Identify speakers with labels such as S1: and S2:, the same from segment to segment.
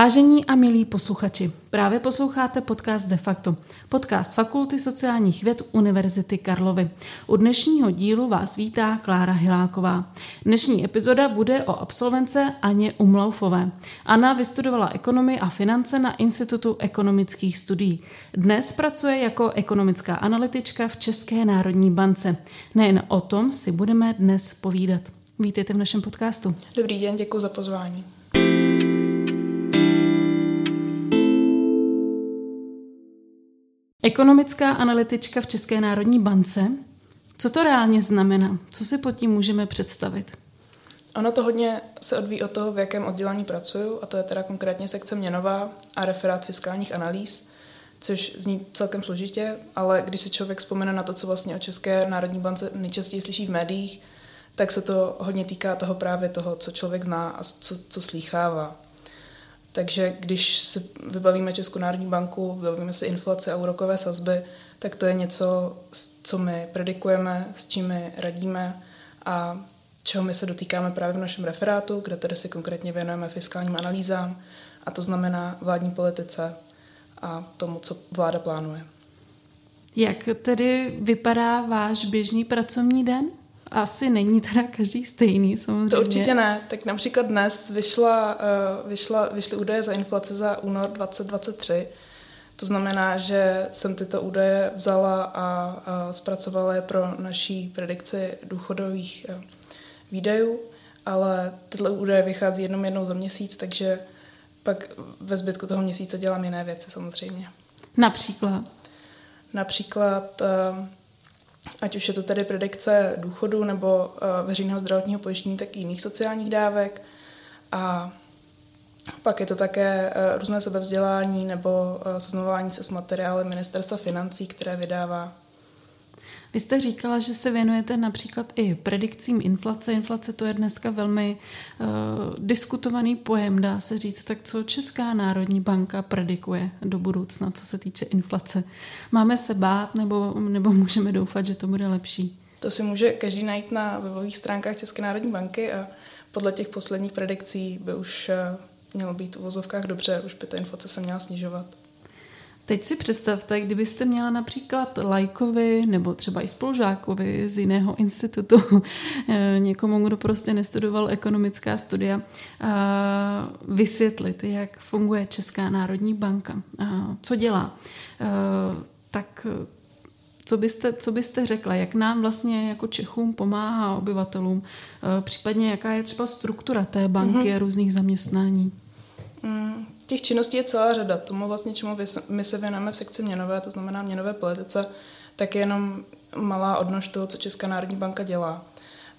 S1: Vážení a milí posluchači, právě posloucháte podcast De facto, podcast Fakulty sociálních věd Univerzity Karlovy. U dnešního dílu vás vítá Klára Hiláková. Dnešní epizoda bude o absolvence Aně Umlaufové. Anna vystudovala ekonomii a finance na Institutu ekonomických studií. Dnes pracuje jako ekonomická analytička v České národní bance. Nejen o tom si budeme dnes povídat. Vítejte v našem podcastu.
S2: Dobrý den, děkuji za pozvání.
S1: Ekonomická analytička v České národní bance. Co to reálně znamená? Co si pod tím můžeme představit?
S2: Ono to hodně se odvíjí od toho, v jakém oddělení pracuju, a to je teda konkrétně sekce měnová a referát fiskálních analýz, což zní celkem složitě, ale když si člověk vzpomene na to, co vlastně o České národní bance nejčastěji slyší v médiích, tak se to hodně týká toho právě toho, co člověk zná a co, co slýchává. Takže když si vybavíme Českou národní banku, vybavíme si inflace a úrokové sazby, tak to je něco, co my predikujeme, s čím my radíme a čeho my se dotýkáme právě v našem referátu, kde tedy si konkrétně věnujeme fiskálním analýzám a to znamená vládní politice a tomu, co vláda plánuje.
S1: Jak tedy vypadá váš běžný pracovní den? Asi není teda každý stejný samozřejmě.
S2: To určitě ne. Tak například dnes vyšla, uh, vyšla, vyšly údaje za inflaci za únor 2023. To znamená, že jsem tyto údaje vzala a zpracovala je pro naší predikci důchodových uh, výdajů, ale tyhle údaje vychází jenom jednou za měsíc, takže pak ve zbytku toho měsíce dělám jiné věci samozřejmě.
S1: Například?
S2: Například uh, ať už je to tedy predikce důchodu nebo uh, veřejného zdravotního pojištění, tak i jiných sociálních dávek. A pak je to také uh, různé sebevzdělání nebo uh, seznamování se s materiály ministerstva financí, které vydává
S1: vy jste říkala, že se věnujete například i predikcím inflace. Inflace to je dneska velmi uh, diskutovaný pojem, dá se říct. Tak co Česká národní banka predikuje do budoucna, co se týče inflace? Máme se bát nebo, nebo můžeme doufat, že to bude lepší?
S2: To si může každý najít na webových stránkách České národní banky a podle těch posledních predikcí by už eh, mělo být v vozovkách dobře, už by ta inflace se měla snižovat.
S1: Teď si představte, kdybyste měla například lajkovi nebo třeba i spolužákovi z jiného institutu, eh, někomu, kdo prostě nestudoval ekonomická studia, vysvětlit, jak funguje Česká národní banka, co dělá, eh, tak co byste, co byste řekla, jak nám vlastně jako Čechům pomáhá obyvatelům, eh, případně jaká je třeba struktura té banky mm-hmm. a různých zaměstnání?
S2: Mm, těch činností je celá řada. Tomu vlastně, čemu my se věnujeme v sekci měnové, to znamená měnové politice, tak je jenom malá odnož toho, co Česká národní banka dělá.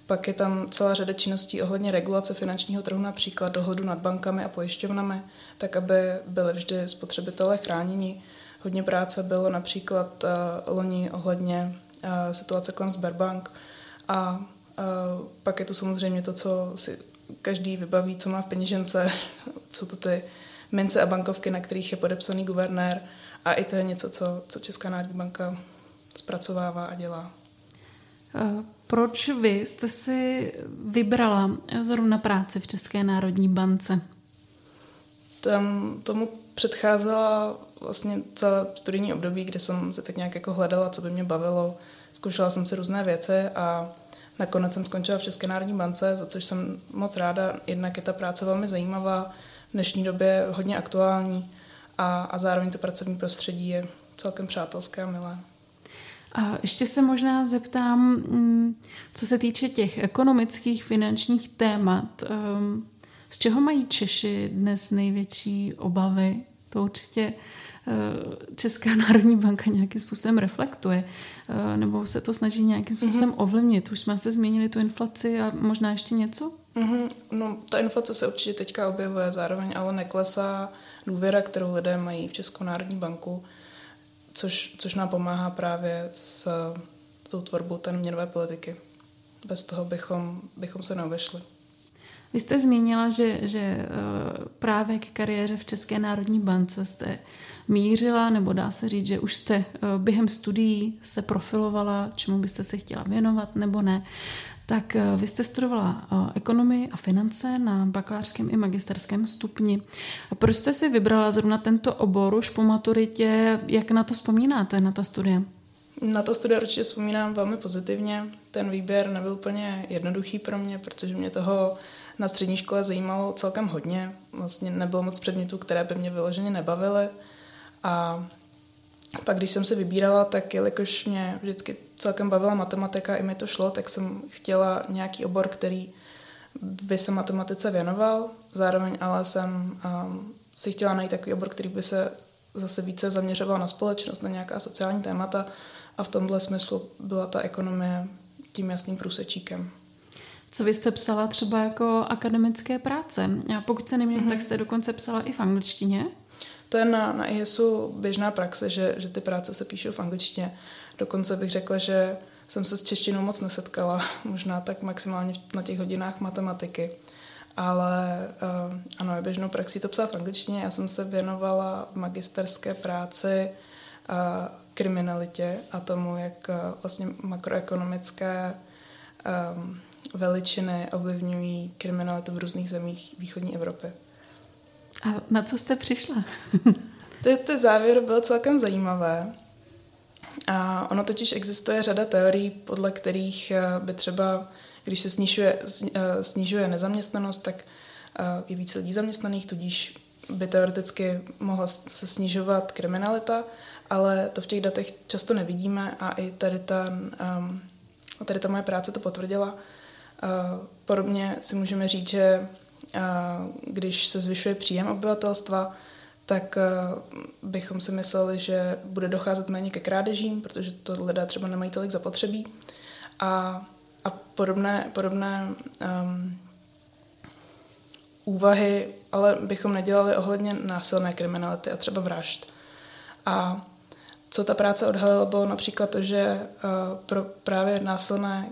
S2: Pak je tam celá řada činností ohledně regulace finančního trhu, například dohledu nad bankami a pojišťovnami, tak aby byly vždy spotřebitelé chráněni. Hodně práce bylo například uh, loni ohledně uh, situace kolem Sberbank a uh, pak je tu samozřejmě to, co si každý vybaví, co má v peněžence, co to ty mince a bankovky, na kterých je podepsaný guvernér. A i to je něco, co, co Česká národní banka zpracovává a dělá.
S1: Proč vy jste si vybrala zrovna práci v České národní bance?
S2: Tam tomu předcházela vlastně celé studijní období, kde jsem se tak nějak jako hledala, co by mě bavilo. Zkoušela jsem si různé věci a nakonec jsem skončila v České národní bance, za což jsem moc ráda. Jednak je ta práce velmi zajímavá, v dnešní době hodně aktuální a, a zároveň to pracovní prostředí je celkem přátelské a milé.
S1: A ještě se možná zeptám, mm, co se týče těch ekonomických, finančních témat, ehm, z čeho mají Češi dnes největší obavy? To určitě eh, Česká národní banka nějakým způsobem reflektuje, eh, nebo se to snaží nějakým způsobem mm-hmm. ovlivnit. Už jsme se změnili tu inflaci a možná ještě něco?
S2: Mm-hmm. No, ta inflace se určitě teďka objevuje, zároveň ale neklesá důvěra, kterou lidé mají v Českou národní banku, což, což nám pomáhá právě s tou tvorbou té měnové politiky. Bez toho bychom, bychom se neobešli.
S1: Vy jste zmínila, že, že eh, právě k kariéře v České národní bance jste mířila, nebo dá se říct, že už jste eh, během studií se profilovala, čemu byste se chtěla věnovat, nebo ne. Tak eh, vy jste studovala eh, ekonomii a finance na bakalářském i magisterském stupni. Proč jste si vybrala zrovna tento obor už po maturitě? Jak na to vzpomínáte, na ta studia?
S2: Na to studia určitě vzpomínám velmi pozitivně. Ten výběr nebyl úplně jednoduchý pro mě, protože mě toho na střední škole zajímalo celkem hodně. Vlastně nebylo moc předmětů, které by mě vyloženě nebavily. A pak, když jsem se vybírala, tak jelikož mě vždycky celkem bavila matematika, i mi to šlo, tak jsem chtěla nějaký obor, který by se matematice věnoval. Zároveň ale jsem um, si chtěla najít takový obor, který by se zase více zaměřoval na společnost, na nějaká sociální témata a v tomhle smyslu byla ta ekonomie tím jasným průsečíkem.
S1: Co vy jste psala třeba jako akademické práce? A pokud se nemýlím, mm-hmm. tak jste dokonce psala i v angličtině?
S2: To je na, na ISu běžná praxe, že, že ty práce se píšou v angličtině. Dokonce bych řekla, že jsem se s češtinou moc nesetkala, možná tak maximálně na těch hodinách matematiky. Ale uh, ano, je běžnou praxí to psát v angličtině. Já jsem se věnovala v magisterské práci uh, kriminalitě a tomu, jak uh, vlastně makroekonomické veličiny ovlivňují kriminalitu v různých zemích východní Evropy.
S1: A na co jste přišla?
S2: ty, ty závěr byl celkem zajímavé. A ono totiž existuje řada teorií, podle kterých eh, by třeba, když se snižuje, eh, snižuje nezaměstnanost, tak eh, je více lidí zaměstnaných, tudíž by teoreticky mohla se snižovat kriminalita, ale to v těch datech často nevidíme a i tady ta, um, tady ta moje práce to potvrdila. Podobně si můžeme říct, že když se zvyšuje příjem obyvatelstva, tak bychom si mysleli, že bude docházet méně ke krádežím, protože to lidé třeba nemají tolik zapotřebí. A, a podobné, podobné um, úvahy, ale bychom nedělali ohledně násilné kriminality a třeba vražd. A co ta práce odhalila, bylo například to, že uh, pro právě násilné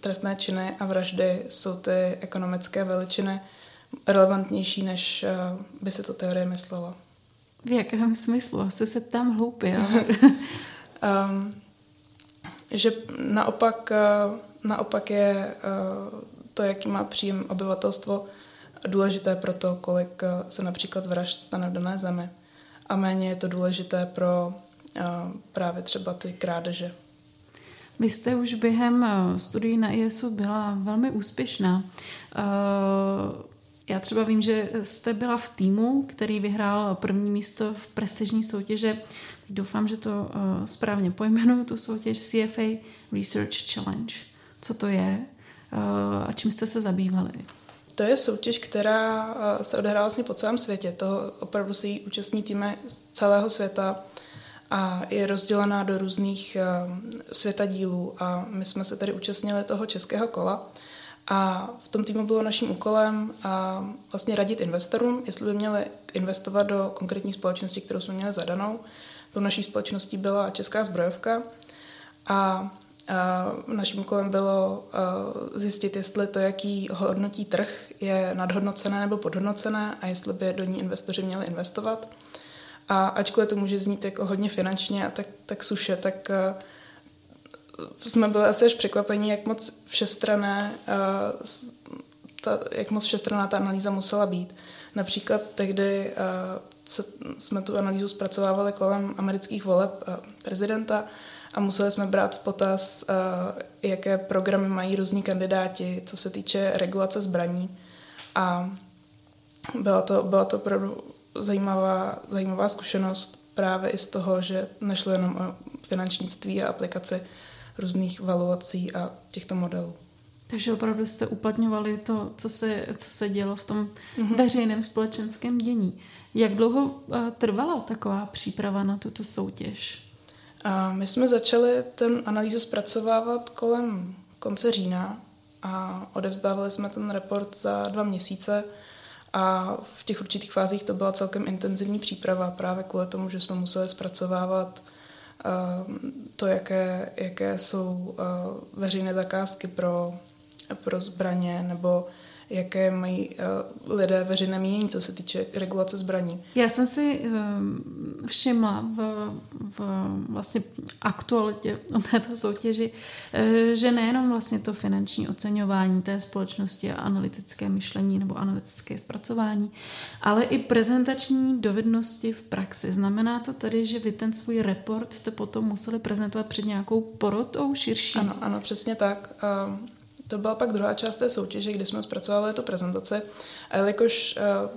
S2: trestné činy a vraždy jsou ty ekonomické veličiny relevantnější, než eh, by se to teorie myslela.
S1: V jakém smyslu? Asi se ptám hloupě. Ale...
S2: um, že naopak, uh, naopak je uh, to, jaký má příjem obyvatelstvo, důležité pro to, kolik uh, se například vražd stane v dané zemi. A méně je to důležité pro uh, právě třeba ty krádeže.
S1: Vy jste už během studií na ISu byla velmi úspěšná. Já třeba vím, že jste byla v týmu, který vyhrál první místo v prestižní soutěže. Doufám, že to uh, správně pojmenuju, tu soutěž CFA Research Challenge. Co to je uh, a čím jste se zabývali?
S2: To je soutěž, která eh, se odehrává vlastně po celém světě. To opravdu se jí účastní týmy z celého světa a je rozdělená do různých světadílů. A my jsme se tady účastnili toho českého kola. A v tom týmu bylo naším úkolem a vlastně radit investorům, jestli by měli investovat do konkrétní společnosti, kterou jsme měli zadanou. To naší společností byla Česká zbrojovka a a naším úkolem bylo zjistit, jestli to, jaký hodnotí trh, je nadhodnocené nebo podhodnocené a jestli by do ní investoři měli investovat. A ačkoliv to může znít jako hodně finančně a tak, tak suše, tak jsme byli asi až překvapení, jak moc všestrané, uh, ta, jak moc všestraná ta analýza musela být. Například tehdy uh, se, jsme tu analýzu zpracovávali kolem amerických voleb uh, prezidenta a museli jsme brát v potaz, jaké programy mají různí kandidáti, co se týče regulace zbraní. A byla to, byla to opravdu zajímavá, zajímavá zkušenost právě i z toho, že nešlo jenom o finančnictví a aplikaci různých valuací a těchto modelů.
S1: Takže opravdu jste uplatňovali to, co se, co se dělo v tom mm-hmm. veřejném společenském dění. Jak dlouho uh, trvala taková příprava na tuto soutěž?
S2: A my jsme začali ten analýzu zpracovávat kolem konce října a odevzdávali jsme ten report za dva měsíce a v těch určitých fázích to byla celkem intenzivní příprava právě kvůli tomu, že jsme museli zpracovávat to, jaké, jaké jsou eh, veřejné zakázky pro, pro zbraně, nebo jaké mají uh, lidé veřejné mínění, co se týče regulace zbraní.
S1: Já jsem si um, všimla v, v vlastně aktualitě o této soutěži, uh, že nejenom vlastně to finanční oceňování té společnosti a analytické myšlení nebo analytické zpracování, ale i prezentační dovednosti v praxi. Znamená to tedy, že vy ten svůj report jste potom museli prezentovat před nějakou porotou širší?
S2: Ano, ano, přesně tak. Uh, to byla pak druhá část té soutěže, kdy jsme zpracovali tu prezentaci. A jelikož, eh,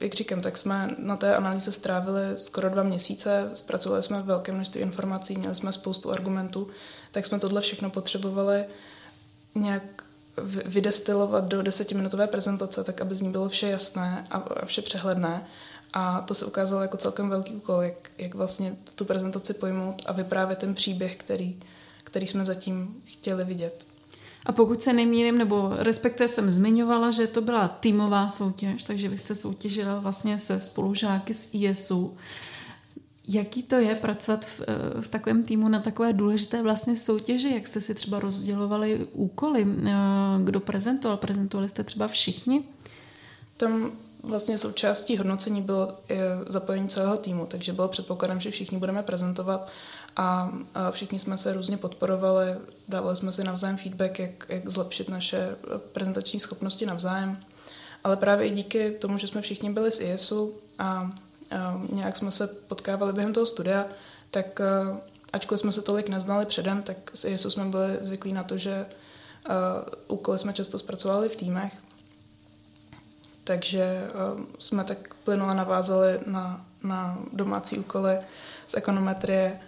S2: jak říkám, tak jsme na té analýze strávili skoro dva měsíce, zpracovali jsme velké množství informací, měli jsme spoustu argumentů, tak jsme tohle všechno potřebovali nějak vydestilovat do desetiminutové prezentace, tak aby z ní bylo vše jasné a vše přehledné. A to se ukázalo jako celkem velký úkol, jak, jak vlastně tu prezentaci pojmout a vyprávět ten příběh, který, který jsme zatím chtěli vidět.
S1: A pokud se nemýlím, nebo respektive jsem zmiňovala, že to byla týmová soutěž, takže vy jste soutěžila vlastně se spolužáky z ISU. Jaký to je pracovat v, eh, v takovém týmu na takové důležité vlastně soutěži? Jak jste si třeba rozdělovali úkoly? Eh, kdo prezentoval? Prezentovali jste třeba všichni?
S2: Tam vlastně součástí hodnocení bylo zapojení celého týmu, takže bylo předpokladem, že všichni budeme prezentovat a, všichni jsme se různě podporovali, dávali jsme si navzájem feedback, jak, jak zlepšit naše prezentační schopnosti navzájem. Ale právě díky tomu, že jsme všichni byli z ISu a, a nějak jsme se potkávali během toho studia, tak ačkoliv jsme se tolik neznali předem, tak z ISu jsme byli zvyklí na to, že úkoly jsme často zpracovali v týmech. Takže jsme tak plynule navázali na, na domácí úkoly z ekonometrie,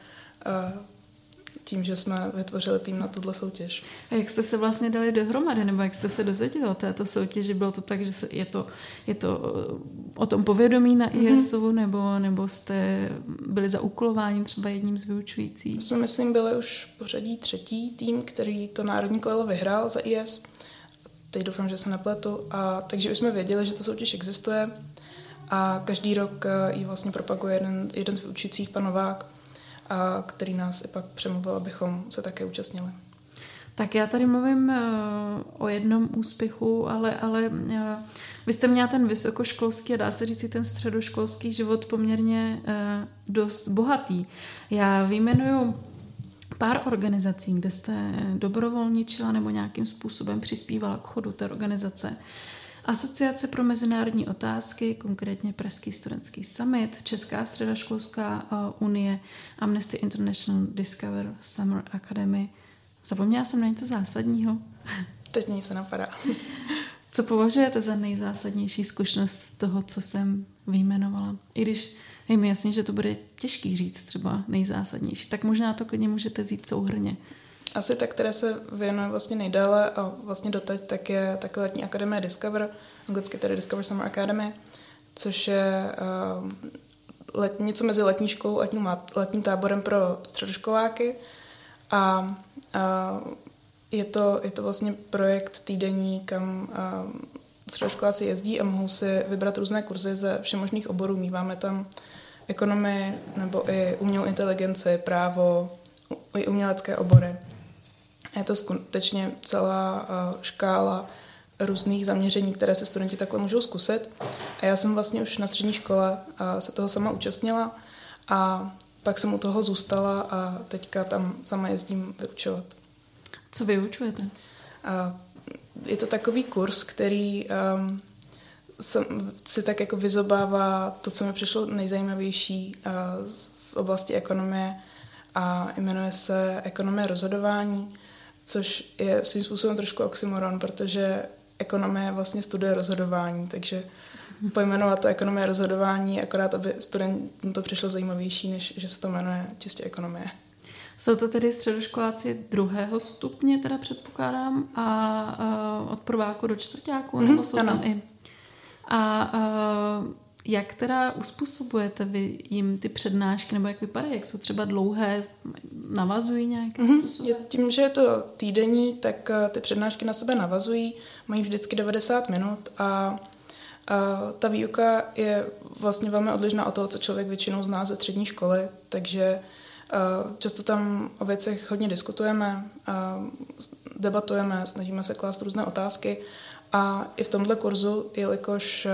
S2: tím, že jsme vytvořili tým na tuhle soutěž.
S1: A jak jste se vlastně dali dohromady, nebo jak jste se dozvěděli o této soutěži? Bylo to tak, že je to, je to o tom povědomí na ISu, mm-hmm. nebo, nebo jste byli zaúkolováni třeba jedním z vyučujících?
S2: Jsme, myslím, byli už pořadí třetí tým, který to národní kolo vyhrál za IS. Teď doufám, že se nepletu. A, takže už jsme věděli, že ta soutěž existuje a každý rok eh, ji vlastně propaguje jeden, jeden z vyučujících, pan Novák a který nás i pak přemluvil, abychom se také účastnili.
S1: Tak já tady mluvím uh, o jednom úspěchu, ale, ale uh, vy jste měla ten vysokoškolský a dá se říct ten středoškolský život poměrně uh, dost bohatý. Já vyjmenuju pár organizací, kde jste dobrovolničila nebo nějakým způsobem přispívala k chodu té organizace. Asociace pro mezinárodní otázky, konkrétně Pražský studentský summit, Česká středoškolská uh, unie, Amnesty International Discover Summer Academy. Zapomněla jsem na něco zásadního?
S2: Teď mě se napadá.
S1: Co považujete za nejzásadnější zkušenost z toho, co jsem vyjmenovala? I když je mi jasný, že to bude těžký říct třeba nejzásadnější, tak možná to klidně můžete vzít souhrně.
S2: Asi ta, které se věnuje vlastně nejdále a vlastně doteď, tak je také letní akademie Discover, anglicky tedy Discover Summer Academy, což je uh, let, něco mezi letní školou a letním, letním táborem pro středoškoláky. A uh, je to, je to vlastně projekt týdenní, kam uh, středoškoláci jezdí a mohou si vybrat různé kurzy ze všemožných oborů. Míváme tam ekonomii nebo i umělou inteligenci, právo, i umělecké obory. Je to skutečně celá eh, škála různých zaměření, které se studenti takhle můžou zkusit. A já jsem vlastně už na střední škole eh, se toho sama účastnila a pak jsem u toho zůstala a teďka tam sama jezdím vyučovat.
S1: Co vyučujete?
S2: Je to takový kurz, který um, si tak jako vyzobává to, co mi přišlo nejzajímavější z oblasti ekonomie a jmenuje se ekonomie rozhodování což je svým způsobem trošku oxymoron, protože ekonomie vlastně studuje rozhodování, takže pojmenovat to ekonomie rozhodování, akorát aby studentům to přišlo zajímavější, než že se to jmenuje čistě ekonomie.
S1: Jsou to tedy středoškoláci druhého stupně, teda předpokládám, a, a od prváku do čtvrtáku, mm-hmm, nebo jsou ano. tam i... A, a jak teda uspůsobujete vy jim ty přednášky, nebo jak vypadají, jak jsou třeba dlouhé, navazují nějakým mm-hmm. způsobem?
S2: Tím, že je to týdenní, tak eh, ty přednášky na sebe navazují, mají vždycky 90 minut a, a ta výuka je vlastně velmi odlišná od toho, co člověk většinou zná ze střední školy, takže a, eh, často tam o věcech hodně diskutujeme, a, debatujeme, snažíme se klást různé otázky A i v tomhle kurzu, jelikož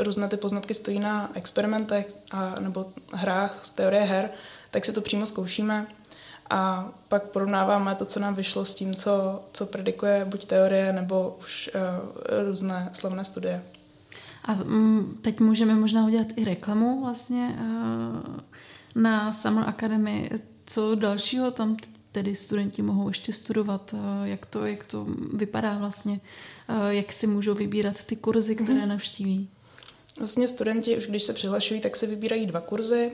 S2: různé ty poznatky stojí na experimentech a, nebo hrách z teorie her, tak si to přímo zkoušíme a pak porovnáváme to, co nám vyšlo s tím, co, co predikuje buď teorie nebo už uh, různé slavné studie.
S1: A um, teď můžeme možná udělat i reklamu vlastně uh, na Summer Academy. Co dalšího tam tedy studenti mohou ještě studovat, uh, jak to, jak to vypadá vlastně, jak si můžou vybírat ty kurzy, které mm-hmm. navštíví?
S2: Vlastně studenti, už když se přihlašují, tak si vybírají dva kurzy.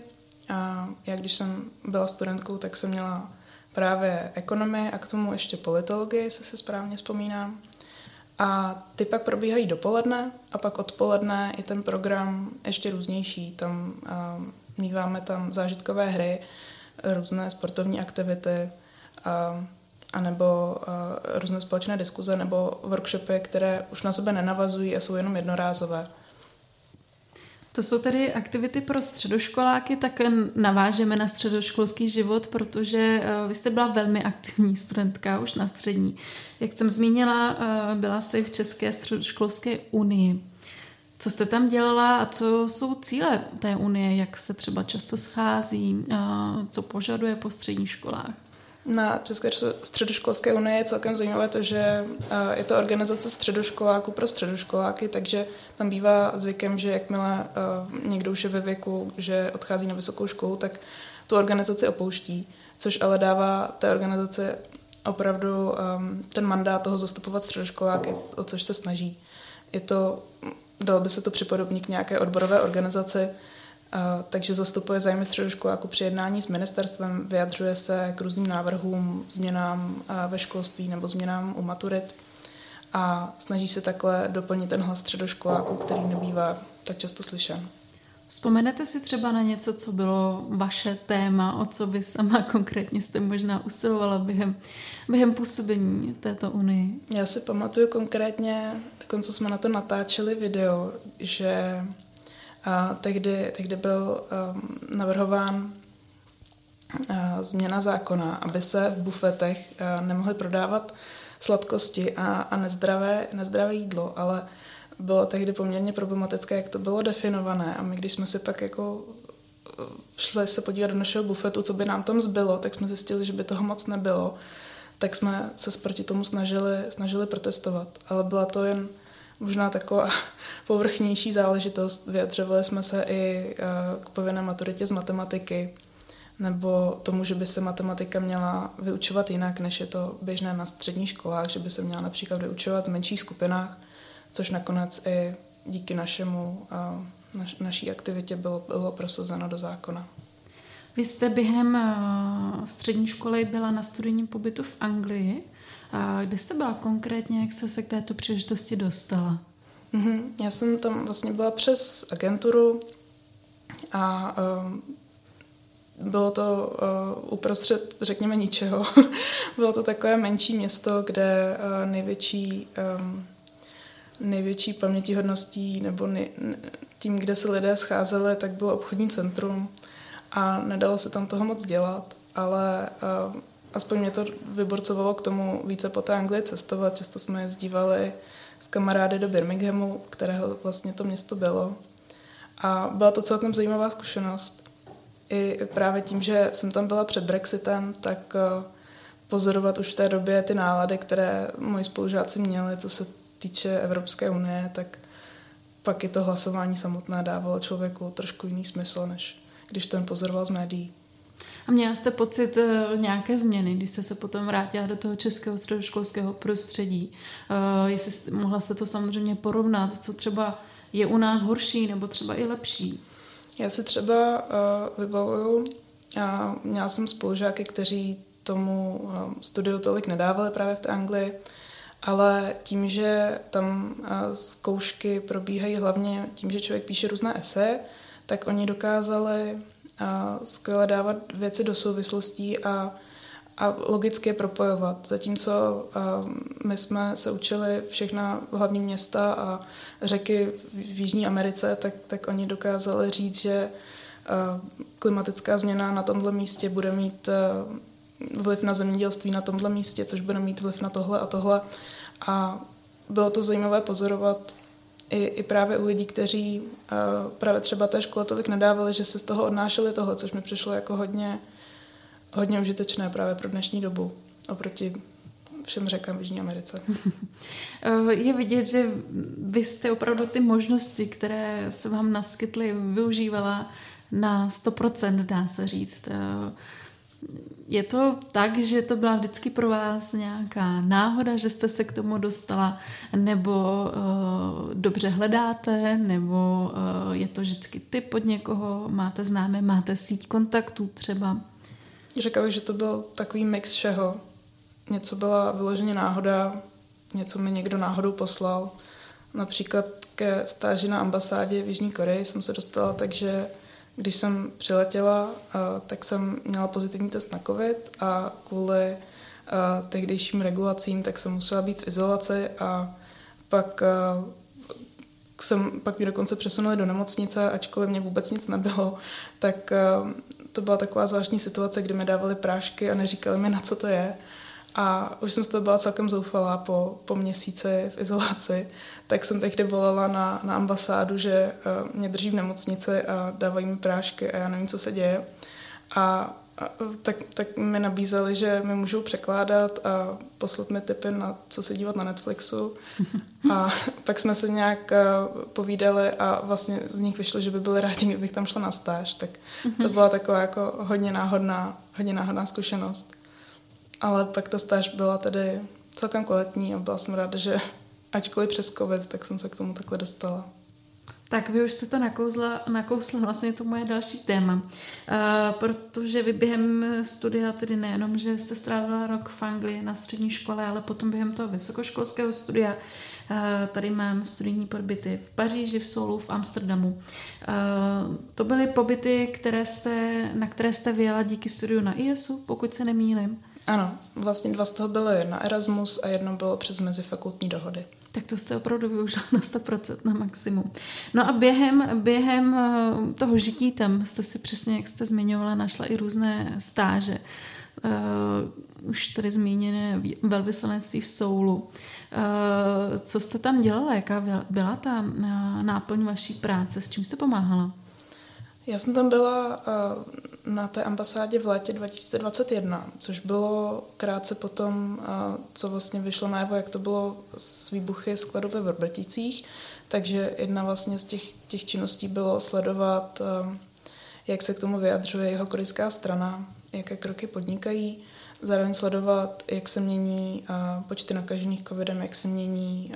S2: A já, když jsem byla studentkou, tak jsem měla právě ekonomii a k tomu ještě politologii, jestli si správně vzpomínám. A ty pak probíhají dopoledne a pak odpoledne je ten program ještě různější. Tam uh, míváme tam zážitkové hry, různé sportovní aktivity, uh, anebo uh, různé společné diskuze nebo workshopy, které už na sebe nenavazují a jsou jenom jednorázové.
S1: To jsou tedy aktivity pro středoškoláky, tak navážeme na středoškolský život, protože eh, vy jste byla velmi aktivní studentka už na střední. Jak jsem zmínila, eh, byla jste v České středoškolské unii. Co jste tam dělala a co jsou cíle té unie? Jak se třeba často schází? Co požaduje po středních školách?
S2: Na České středoškolské unii je celkem zajímavé to, že eh, je to organizace středoškoláků pro středoškoláky, takže tam bývá zvykem, že jakmile eh, někdo už je ve věku, že odchází na vysokou školu, tak tu organizaci opouští, což ale dává té organizaci opravdu ehm, ten mandát toho zastupovat středoškoláky, o což se snaží. Je to, dalo by se to připodobnit k nějaké odborové organizaci, takže zastupuje zájmy středoškoláků při jednání s ministerstvem, vyjadřuje se k různým návrhům, změnám ve školství nebo změnám u maturit a snaží se takhle doplnit ten hlas středoškoláků, který nebývá tak často slyšen.
S1: Vzpomenete si třeba na něco, co bylo vaše téma, o co vy sama konkrétně jste možná usilovala během, během působení v této unii?
S2: Já si pamatuju konkrétně, dokonce jsme na to natáčeli video, že a tehdy, tehdy byl um, navrhován uh, změna zákona, aby se v bufetech uh, nemohly prodávat sladkosti a, a nezdravé, nezdravé jídlo, ale bylo tehdy poměrně problematické, jak to bylo definované a my, když jsme si pak jako uh, šli se podívat do našeho bufetu, co by nám tam zbylo, tak jsme zjistili, že by toho moc nebylo, tak jsme se proti tomu snažili, snažili protestovat. Ale byla to jen možná taková povrchnější záležitost. Vyjadřovali jsme se i eh, k povinné maturitě z matematiky, nebo tomu, že by se matematika měla vyučovat jinak, než je to běžné na středních školách, že by se měla například vyučovat v menších skupinách, což nakonec i díky našemu, eh, naš, naší aktivitě bylo, bylo prosazeno do zákona.
S1: Vy jste během eh, střední školy byla na studijním pobytu v Anglii. A kde jste byla konkrétně, jak jste se k této příležitosti dostala?
S2: Mm-hmm. Já jsem tam vlastně byla přes agenturu a um, bylo to uh, uprostřed, řekněme, ničeho. bylo to takové menší město, kde uh, největší, um, největší pamětihodností nebo nej, tím, kde se lidé scházeli, tak bylo obchodní centrum a nedalo se tam toho moc dělat, ale uh, aspoň mě to vyborcovalo k tomu více po té Anglii cestovat. Často jsme jezdívali s kamarády do Birminghamu, kterého vlastně to město bylo. A byla to celkem zajímavá zkušenost. I právě tím, že jsem tam byla před Brexitem, tak eh, pozorovat už v té době ty nálady, které moji spolužáci měli, co se týče Evropské unie, tak pak i to hlasování samotné dávalo člověku trošku jiný smysl, než když ten pozoroval z médií.
S1: A měla jste pocit uh, nějaké změny, když jste se potom vrátila do toho českého středoškolského prostředí? Uh, jestli mohla jste to samozřejmě porovnat, co třeba je u nás horší nebo třeba i lepší?
S2: Já si třeba uh, vybavuju, já měla jsem spolužáky, kteří tomu uh, studiu tolik nedávali právě v té Anglii, ale tím, že tam uh, zkoušky probíhají hlavně tím, že člověk píše různé eseje, tak oni dokázali a skvěle dávat věci do souvislostí a, a logicky je propojovat. Zatímco my jsme se učili všechna hlavní města a řeky v Jižní Americe, tak, tak oni dokázali říct, že klimatická změna na tomhle místě bude mít vliv na zemědělství na tomhle místě, což bude mít vliv na tohle a tohle. A bylo to zajímavé pozorovat i, i právě u lidí, kteří uh, právě třeba té škole tolik nedávali, že se z toho odnášeli toho, což mi přišlo jako hodně, hodně užitečné právě pro dnešní dobu oproti všem řekám v Jižní Americe.
S1: Eh, je vidět, že vy jste opravdu ty možnosti, které se vám naskytly, využívala na 100%, dá se říct. Je to tak, že to byla vždycky pro vás nějaká náhoda, že jste se k tomu dostala, nebo uh, dobře hledáte, nebo uh, je to vždycky typ od někoho, máte známé, máte síť kontaktů třeba?
S2: Řekla bych, že to byl takový mix všeho. Něco byla vyloženě náhoda, něco mi někdo náhodou poslal. Například ke stáži na ambasádě v Jižní Koreji jsem se dostala, takže když jsem přiletěla, tak jsem měla pozitivní test na COVID a kvůli tehdejším regulacím, tak jsem musela být v izolaci a pak jsem, pak mě dokonce přesunuli do nemocnice, ačkoliv mě vůbec nic nebylo, tak to byla taková zvláštní situace, kdy mi dávali prášky a neříkali mi, na co to je. A už jsem z toho byla celkem zoufalá po, po měsíci v izolaci, tak jsem tehdy volala na, na ambasádu, že uh, mě drží v nemocnici a dávají mi prášky a já nevím, co se děje. A, a tak, tak mi nabízeli, že mi můžou překládat a poslat mi tipy na co se dívat na Netflixu. A pak jsme se nějak uh, povídali a vlastně z nich vyšlo, že by byli rádi, kdybych tam šla na stáž. Tak to byla taková jako hodně náhodná, hodně náhodná zkušenost. Ale pak ta stáž byla tedy celkem kvalitní a byla jsem ráda, že ačkoliv přes covid, tak jsem se k tomu takhle dostala.
S1: Tak vy už jste to nakouzla, nakousla vlastně to moje další téma. Uh, protože vy během studia, tedy nejenom, že jste strávila rok v Anglii na střední škole, ale potom během toho vysokoškolského studia uh, tady mám studijní pobyty v Paříži, v Soulu, v Amsterdamu. Uh, to byly pobyty, které jste, na které jste vyjela díky studiu na ISu, pokud se nemýlim.
S2: Ano, vlastně dva z toho byly na Erasmus a jedno bylo přes mezifakultní dohody.
S1: Tak to jste opravdu využila na 100% na maximum. No a během, během eh, toho žití tam jste si přesně, jak jste zmiňovala, našla i různé stáže. Uh, už tady zmíněné velvyslanectví v Soulu. Uh, co jste tam dělala? Jaká byla ta náplň vaší práce? S čím jste pomáhala?
S2: Já jsem tam byla uh, na té ambasádě v létě 2021, což bylo krátce potom, co vlastně vyšlo najevo, jak to bylo s výbuchy skladu ve Vrbeticích. Takže jedna vlastně z těch, těch činností bylo sledovat, jak se k tomu vyjadřuje jeho korejská strana, jaké kroky podnikají, zároveň sledovat, jak se mění počty nakažených covidem, jak se mění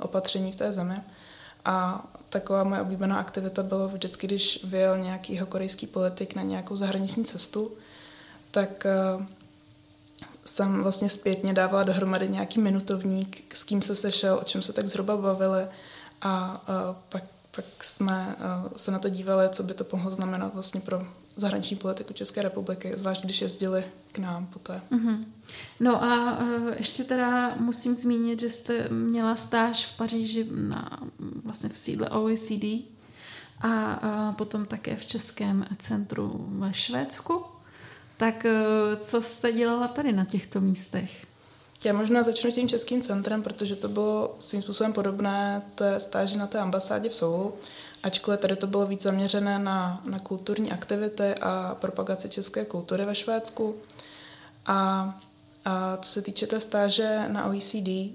S2: opatření v té zemi. A taková moje oblíbená aktivita bylo vždycky, když vyjel nějaký korejský politik na nějakou zahraniční cestu, tak uh, jsem vlastně zpětně dávala dohromady nějaký minutovník, s kým se sešel, o čem se tak zhruba bavili. A uh, pak, pak jsme uh, se na to dívali, co by to mohlo znamenat vlastně pro zahraniční politiku České republiky, zvlášť když jezdili k nám poté. Mm-hmm.
S1: No a uh, ještě teda musím zmínit, že jste měla stáž v Paříži na, vlastně v sídle OECD a uh, potom také v Českém centru ve Švédsku. Tak uh, co jste dělala tady na těchto místech?
S2: Já možná začnu tím českým centrem, protože to bylo svým způsobem podobné té stáži na té ambasádě v Soulu ačkoliv tady to bylo víc zaměřené na, na kulturní aktivity a propagaci české kultury ve Švédsku. A, a co se týče té stáže na OECD, a,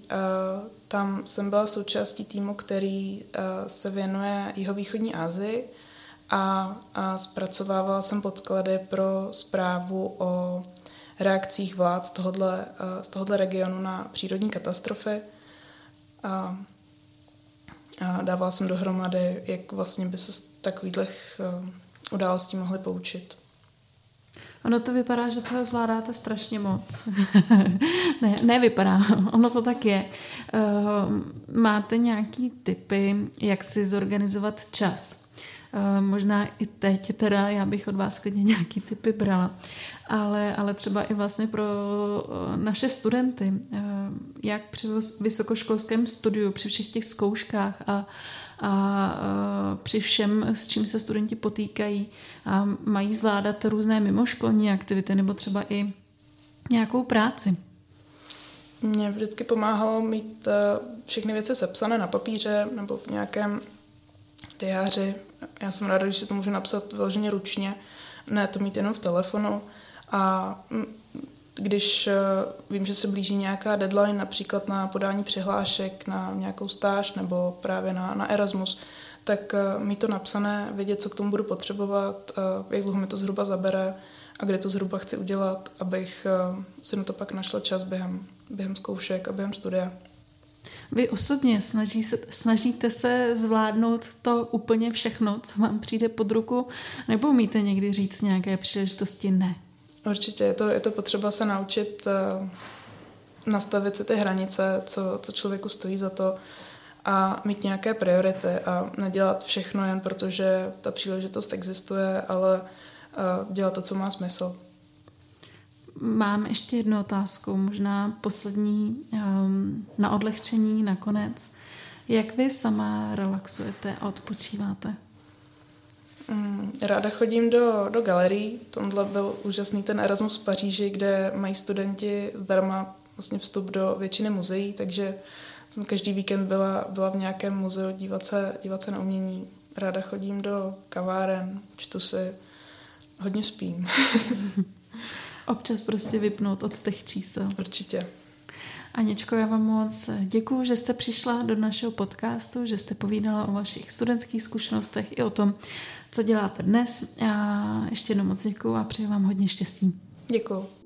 S2: tam jsem byla součástí týmu, který a, se věnuje jihovýchodní Asii a, a zpracovávala jsem podklady pro zprávu o reakcích vlád z tohohle, z tohohle regionu na přírodní katastrofy. A, a dávala jsem dohromady, jak vlastně by se z takových uh, událostí mohly poučit.
S1: Ono to vypadá, že toho zvládáte strašně moc. ne, nevypadá, ono to tak je. Uh, máte nějaký typy, jak si zorganizovat čas? Uh, možná i teď teda já bych od vás klidně nějaký typy brala ale, ale třeba i vlastně pro eh, naše studenty, eh, jak při vysokoškolském studiu, při všech těch zkouškách a, a eh, při všem, s čím se studenti potýkají a mají zvládat různé mimoškolní aktivity nebo třeba i nějakou práci.
S2: Mě vždycky pomáhalo mít eh, všechny věci sepsané na papíře nebo v nějakém diáři. Já jsem ráda, když si to můžu napsat vyloženě ručně, ne to mít jenom v telefonu. A mm, když eh, vím, že se blíží nějaká deadline, například na podání přihlášek na nějakou stáž nebo právě na, na Erasmus, tak eh, mít to napsané, vědět, co k tomu budu potřebovat, jak dlouho mi to zhruba zabere a kde to zhruba chci udělat, abych si na to pak našla čas během během zkoušek a během studia.
S1: Vy osobně snaží se, snažíte se zvládnout to úplně všechno, co vám přijde pod ruku, nebo umíte někdy říct nějaké příležitosti ne?
S2: Určitě je to, je to potřeba se naučit uh, nastavit si ty hranice, co, co člověku stojí za to a mít nějaké priority a nedělat všechno jen proto, že ta příležitost existuje, ale uh, dělat to, co má smysl.
S1: Mám ještě jednu otázku, možná poslední um, na odlehčení nakonec. Jak vy sama relaxujete a odpočíváte?
S2: Mm, ráda chodím do, do galerií. Tomhle byl úžasný ten Erasmus v Paříži, kde mají studenti zdarma vlastně vstup do většiny muzeí, takže jsem každý víkend byla, byla v nějakém muzeu dívat se, dívat se na umění. Ráda chodím do kaváren, čtu si, hodně spím.
S1: Občas prostě vypnout od těch čísel.
S2: Určitě.
S1: Aničko, já vám moc děkuji, že jste přišla do našeho podcastu, že jste povídala o vašich studentských zkušenostech i o tom, co děláte dnes. Já ještě jednou moc děkuji a přeji vám hodně štěstí.
S2: Děkuji.